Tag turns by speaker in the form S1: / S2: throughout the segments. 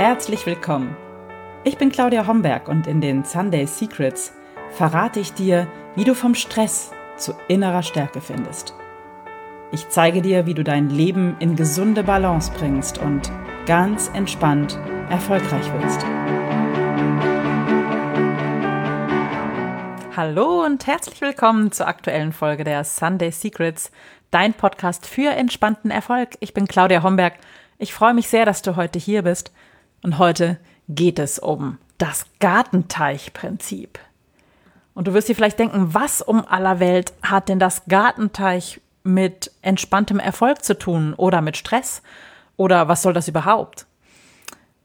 S1: Herzlich willkommen. Ich bin Claudia Homberg und in den Sunday Secrets verrate ich dir, wie du vom Stress zu innerer Stärke findest. Ich zeige dir, wie du dein Leben in gesunde Balance bringst und ganz entspannt erfolgreich wirst. Hallo und herzlich willkommen zur aktuellen Folge der Sunday Secrets, dein Podcast für entspannten Erfolg. Ich bin Claudia Homberg. Ich freue mich sehr, dass du heute hier bist. Und heute geht es um das Gartenteichprinzip. Und du wirst dir vielleicht denken, was um aller Welt hat denn das Gartenteich mit entspanntem Erfolg zu tun oder mit Stress? Oder was soll das überhaupt?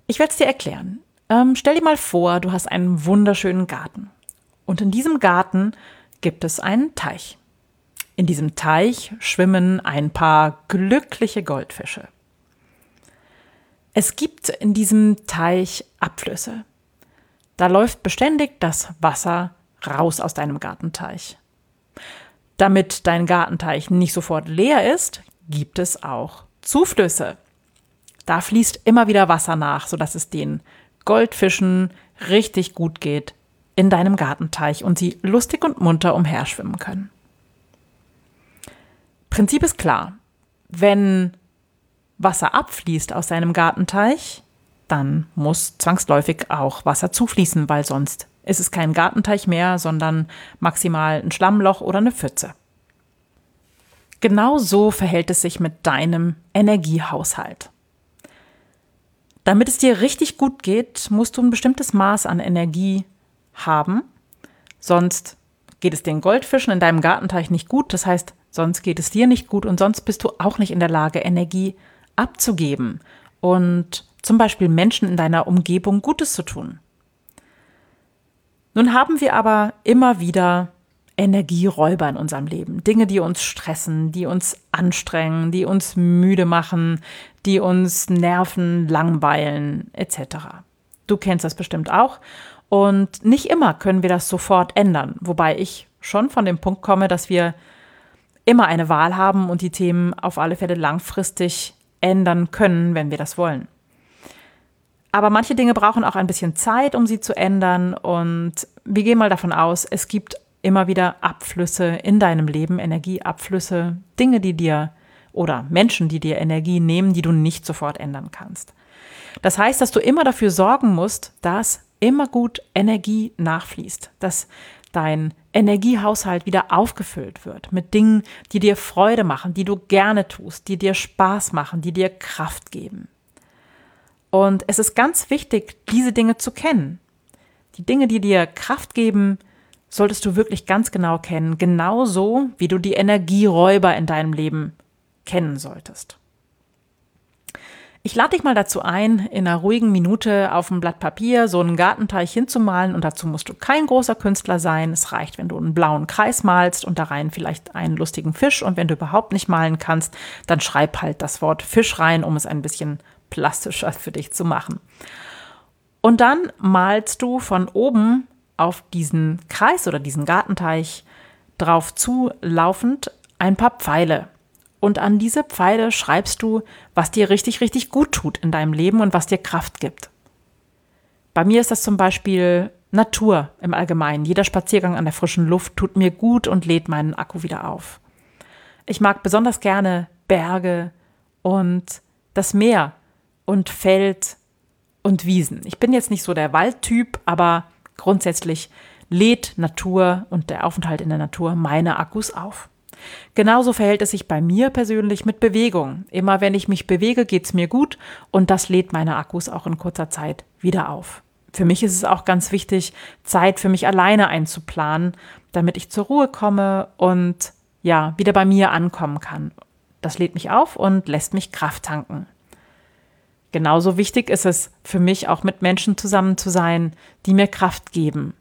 S1: Ich werde es dir erklären. Ähm, stell dir mal vor, du hast einen wunderschönen Garten. Und in diesem Garten gibt es einen Teich. In diesem Teich schwimmen ein paar glückliche Goldfische. Es gibt in diesem Teich Abflüsse. Da läuft beständig das Wasser raus aus deinem Gartenteich. Damit dein Gartenteich nicht sofort leer ist, gibt es auch Zuflüsse. Da fließt immer wieder Wasser nach, sodass es den Goldfischen richtig gut geht in deinem Gartenteich und sie lustig und munter umherschwimmen können. Prinzip ist klar. Wenn Wasser abfließt aus seinem Gartenteich, dann muss zwangsläufig auch Wasser zufließen, weil sonst ist es kein Gartenteich mehr, sondern maximal ein Schlammloch oder eine Pfütze. Genau so verhält es sich mit deinem Energiehaushalt. Damit es dir richtig gut geht, musst du ein bestimmtes Maß an Energie haben, sonst geht es den Goldfischen in deinem Gartenteich nicht gut, das heißt, sonst geht es dir nicht gut und sonst bist du auch nicht in der Lage, Energie abzugeben und zum Beispiel Menschen in deiner Umgebung Gutes zu tun. Nun haben wir aber immer wieder Energieräuber in unserem Leben. Dinge, die uns stressen, die uns anstrengen, die uns müde machen, die uns nerven, langweilen, etc. Du kennst das bestimmt auch. Und nicht immer können wir das sofort ändern. Wobei ich schon von dem Punkt komme, dass wir immer eine Wahl haben und die Themen auf alle Fälle langfristig ändern können, wenn wir das wollen. Aber manche Dinge brauchen auch ein bisschen Zeit, um sie zu ändern. Und wir gehen mal davon aus, es gibt immer wieder Abflüsse in deinem Leben, Energieabflüsse, Dinge, die dir oder Menschen, die dir Energie nehmen, die du nicht sofort ändern kannst. Das heißt, dass du immer dafür sorgen musst, dass immer gut Energie nachfließt, dass dein Energiehaushalt wieder aufgefüllt wird mit Dingen, die dir Freude machen, die du gerne tust, die dir Spaß machen, die dir Kraft geben. Und es ist ganz wichtig, diese Dinge zu kennen. Die Dinge, die dir Kraft geben, solltest du wirklich ganz genau kennen, genauso wie du die Energieräuber in deinem Leben kennen solltest. Ich lade dich mal dazu ein, in einer ruhigen Minute auf einem Blatt Papier so einen Gartenteich hinzumalen und dazu musst du kein großer Künstler sein. Es reicht, wenn du einen blauen Kreis malst und da rein vielleicht einen lustigen Fisch und wenn du überhaupt nicht malen kannst, dann schreib halt das Wort Fisch rein, um es ein bisschen plastischer für dich zu machen. Und dann malst du von oben auf diesen Kreis oder diesen Gartenteich drauf zulaufend ein paar Pfeile und an diese Pfeile schreibst du, was dir richtig, richtig gut tut in deinem Leben und was dir Kraft gibt. Bei mir ist das zum Beispiel Natur im Allgemeinen. Jeder Spaziergang an der frischen Luft tut mir gut und lädt meinen Akku wieder auf. Ich mag besonders gerne Berge und das Meer und Feld und Wiesen. Ich bin jetzt nicht so der Waldtyp, aber grundsätzlich lädt Natur und der Aufenthalt in der Natur meine Akkus auf. Genauso verhält es sich bei mir persönlich mit Bewegung. Immer wenn ich mich bewege, geht es mir gut und das lädt meine Akkus auch in kurzer Zeit wieder auf. Für mich ist es auch ganz wichtig, Zeit für mich alleine einzuplanen, damit ich zur Ruhe komme und ja, wieder bei mir ankommen kann. Das lädt mich auf und lässt mich Kraft tanken. Genauso wichtig ist es für mich auch mit Menschen zusammen zu sein, die mir Kraft geben,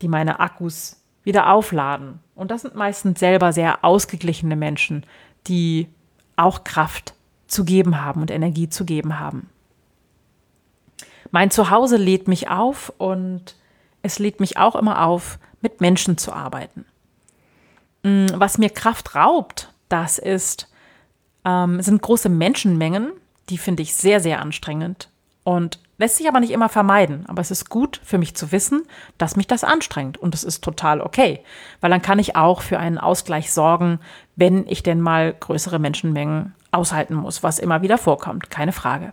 S1: die meine Akkus wieder aufladen. Und das sind meistens selber sehr ausgeglichene Menschen, die auch Kraft zu geben haben und Energie zu geben haben. Mein Zuhause lädt mich auf und es lädt mich auch immer auf, mit Menschen zu arbeiten. Mm, was mir Kraft raubt, das ist, ähm, sind große Menschenmengen, die finde ich sehr, sehr anstrengend und lässt sich aber nicht immer vermeiden. Aber es ist gut für mich zu wissen, dass mich das anstrengt und es ist total okay, weil dann kann ich auch für einen Ausgleich sorgen, wenn ich denn mal größere Menschenmengen aushalten muss, was immer wieder vorkommt, keine Frage.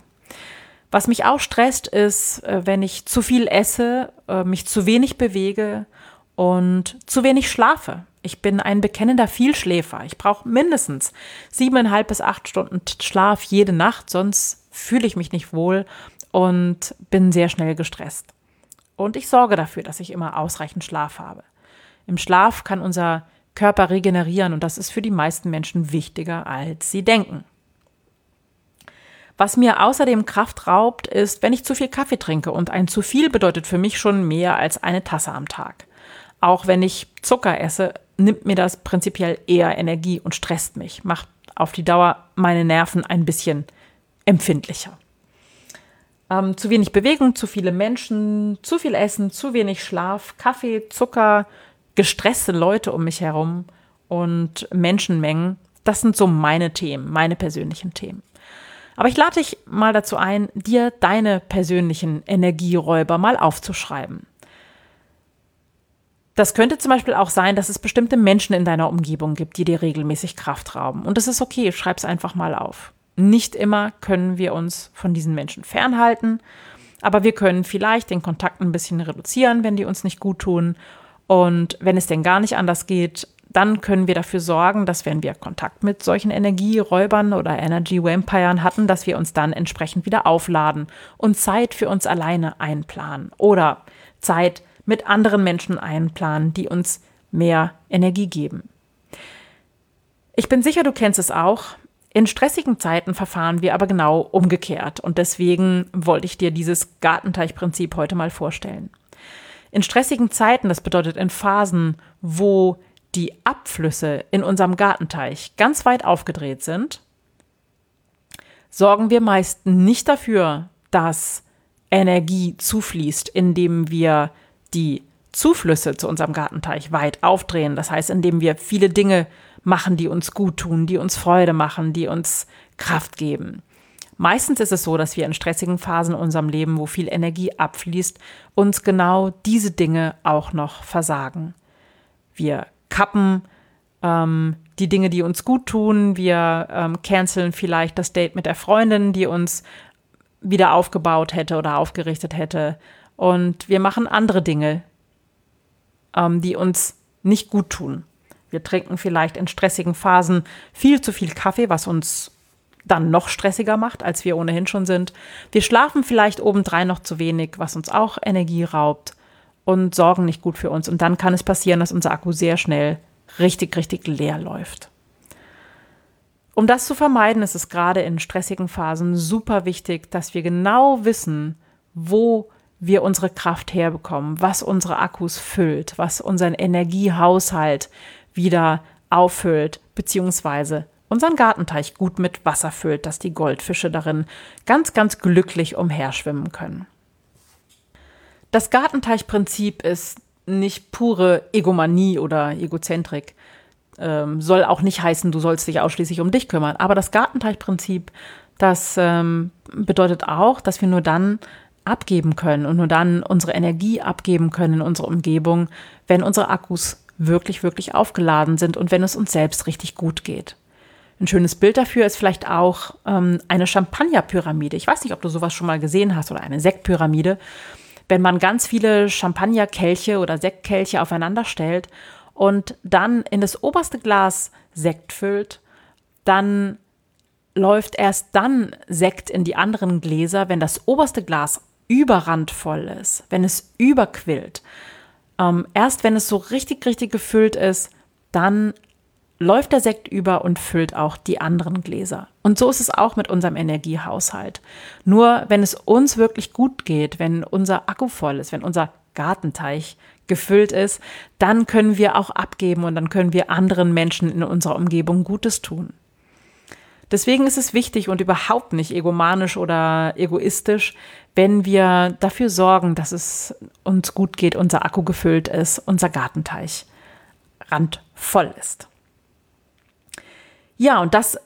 S1: Was mich auch stresst, ist, äh, wenn ich zu viel esse, äh, mich zu wenig bewege und zu wenig schlafe. Ich bin ein bekennender Vielschläfer. Ich brauche mindestens siebeneinhalb bis acht Stunden Schlaf jede Nacht, sonst fühle ich mich nicht wohl und bin sehr schnell gestresst. Und ich sorge dafür, dass ich immer ausreichend Schlaf habe. Im Schlaf kann unser Körper regenerieren und das ist für die meisten Menschen wichtiger, als sie denken. Was mir außerdem Kraft raubt, ist, wenn ich zu viel Kaffee trinke. Und ein zu viel bedeutet für mich schon mehr als eine Tasse am Tag. Auch wenn ich Zucker esse, nimmt mir das prinzipiell eher Energie und stresst mich, macht auf die Dauer meine Nerven ein bisschen empfindlicher. Ähm, zu wenig Bewegung, zu viele Menschen, zu viel Essen, zu wenig Schlaf, Kaffee, Zucker, gestresste Leute um mich herum und Menschenmengen. Das sind so meine Themen, meine persönlichen Themen. Aber ich lade dich mal dazu ein, dir deine persönlichen Energieräuber mal aufzuschreiben. Das könnte zum Beispiel auch sein, dass es bestimmte Menschen in deiner Umgebung gibt, die dir regelmäßig Kraft rauben. Und das ist okay, schreib es einfach mal auf. Nicht immer können wir uns von diesen Menschen fernhalten, aber wir können vielleicht den Kontakt ein bisschen reduzieren, wenn die uns nicht gut tun. Und wenn es denn gar nicht anders geht, dann können wir dafür sorgen, dass wenn wir Kontakt mit solchen Energieräubern oder Energy Vampiren hatten, dass wir uns dann entsprechend wieder aufladen und Zeit für uns alleine einplanen oder Zeit mit anderen Menschen einplanen, die uns mehr Energie geben. Ich bin sicher, du kennst es auch. In stressigen Zeiten verfahren wir aber genau umgekehrt und deswegen wollte ich dir dieses Gartenteichprinzip heute mal vorstellen. In stressigen Zeiten, das bedeutet in Phasen, wo die Abflüsse in unserem Gartenteich ganz weit aufgedreht sind, sorgen wir meist nicht dafür, dass Energie zufließt, indem wir die Zuflüsse zu unserem Gartenteich weit aufdrehen. Das heißt, indem wir viele Dinge machen, die uns gut tun, die uns Freude machen, die uns Kraft geben. Meistens ist es so, dass wir in stressigen Phasen in unserem Leben, wo viel Energie abfließt, uns genau diese Dinge auch noch versagen. Wir kappen ähm, die Dinge, die uns gut tun. Wir ähm, canceln vielleicht das Date mit der Freundin, die uns wieder aufgebaut hätte oder aufgerichtet hätte. Und wir machen andere Dinge, ähm, die uns nicht gut tun. Wir trinken vielleicht in stressigen Phasen viel zu viel Kaffee, was uns dann noch stressiger macht, als wir ohnehin schon sind. Wir schlafen vielleicht obendrein noch zu wenig, was uns auch Energie raubt und sorgen nicht gut für uns. Und dann kann es passieren, dass unser Akku sehr schnell richtig, richtig leer läuft. Um das zu vermeiden, ist es gerade in stressigen Phasen super wichtig, dass wir genau wissen, wo wir unsere Kraft herbekommen, was unsere Akkus füllt, was unseren Energiehaushalt wieder auffüllt, beziehungsweise unseren Gartenteich gut mit Wasser füllt, dass die Goldfische darin ganz, ganz glücklich umherschwimmen können. Das Gartenteichprinzip ist nicht pure Egomanie oder Egozentrik. Ähm, soll auch nicht heißen, du sollst dich ausschließlich um dich kümmern. Aber das Gartenteichprinzip, das ähm, bedeutet auch, dass wir nur dann abgeben können und nur dann unsere Energie abgeben können in unsere Umgebung, wenn unsere Akkus wirklich, wirklich aufgeladen sind und wenn es uns selbst richtig gut geht. Ein schönes Bild dafür ist vielleicht auch ähm, eine Champagnerpyramide. Ich weiß nicht, ob du sowas schon mal gesehen hast oder eine Sektpyramide wenn man ganz viele Champagnerkelche oder Sektkelche aufeinander stellt und dann in das oberste Glas Sekt füllt, dann läuft erst dann Sekt in die anderen Gläser, wenn das oberste Glas überrandvoll ist, wenn es überquillt. Ähm, erst wenn es so richtig, richtig gefüllt ist, dann läuft der Sekt über und füllt auch die anderen Gläser. Und so ist es auch mit unserem Energiehaushalt. Nur wenn es uns wirklich gut geht, wenn unser Akku voll ist, wenn unser Gartenteich gefüllt ist, dann können wir auch abgeben und dann können wir anderen Menschen in unserer Umgebung Gutes tun. Deswegen ist es wichtig und überhaupt nicht egomanisch oder egoistisch, wenn wir dafür sorgen, dass es uns gut geht, unser Akku gefüllt ist, unser Gartenteich randvoll ist. Ja, und das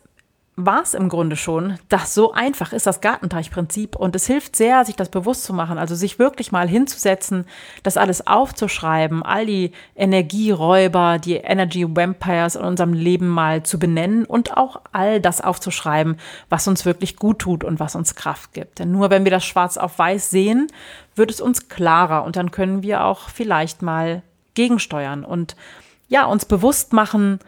S1: war es im Grunde schon. Das so einfach ist das Gartenteichprinzip und es hilft sehr, sich das bewusst zu machen, also sich wirklich mal hinzusetzen, das alles aufzuschreiben, all die Energieräuber, die Energy Vampires in unserem Leben mal zu benennen und auch all das aufzuschreiben, was uns wirklich gut tut und was uns Kraft gibt. Denn nur wenn wir das schwarz auf weiß sehen, wird es uns klarer und dann können wir auch vielleicht mal gegensteuern und ja, uns bewusst machen,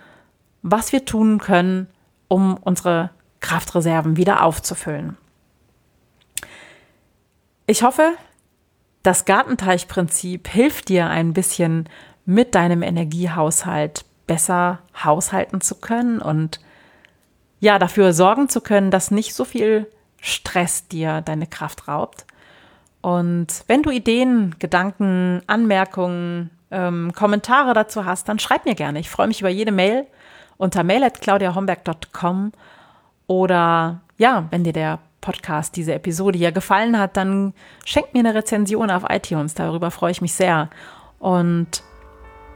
S1: was wir tun können, um unsere Kraftreserven wieder aufzufüllen. Ich hoffe, das Gartenteichprinzip hilft dir ein bisschen mit deinem Energiehaushalt besser haushalten zu können und ja, dafür sorgen zu können, dass nicht so viel Stress dir deine Kraft raubt. Und wenn du Ideen, Gedanken, Anmerkungen, ähm, Kommentare dazu hast, dann schreib mir gerne. Ich freue mich über jede Mail unter mail.claudiahomberg.com oder ja, wenn dir der Podcast, diese Episode hier gefallen hat, dann schenk mir eine Rezension auf iTunes. Darüber freue ich mich sehr. Und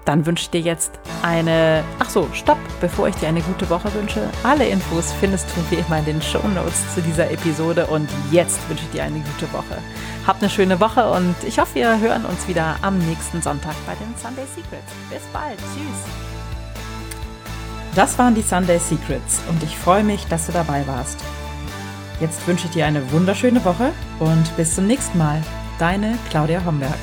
S1: dann wünsche ich dir jetzt eine. Ach so, stopp, bevor ich dir eine gute Woche wünsche. Alle Infos findest du wie immer in den Show Notes zu dieser Episode. Und jetzt wünsche ich dir eine gute Woche. Hab eine schöne Woche und ich hoffe, wir hören uns wieder am nächsten Sonntag bei den Sunday Secrets. Bis bald. Tschüss. Das waren die Sunday Secrets und ich freue mich, dass du dabei warst. Jetzt wünsche ich dir eine wunderschöne Woche und bis zum nächsten Mal. Deine Claudia Homberg.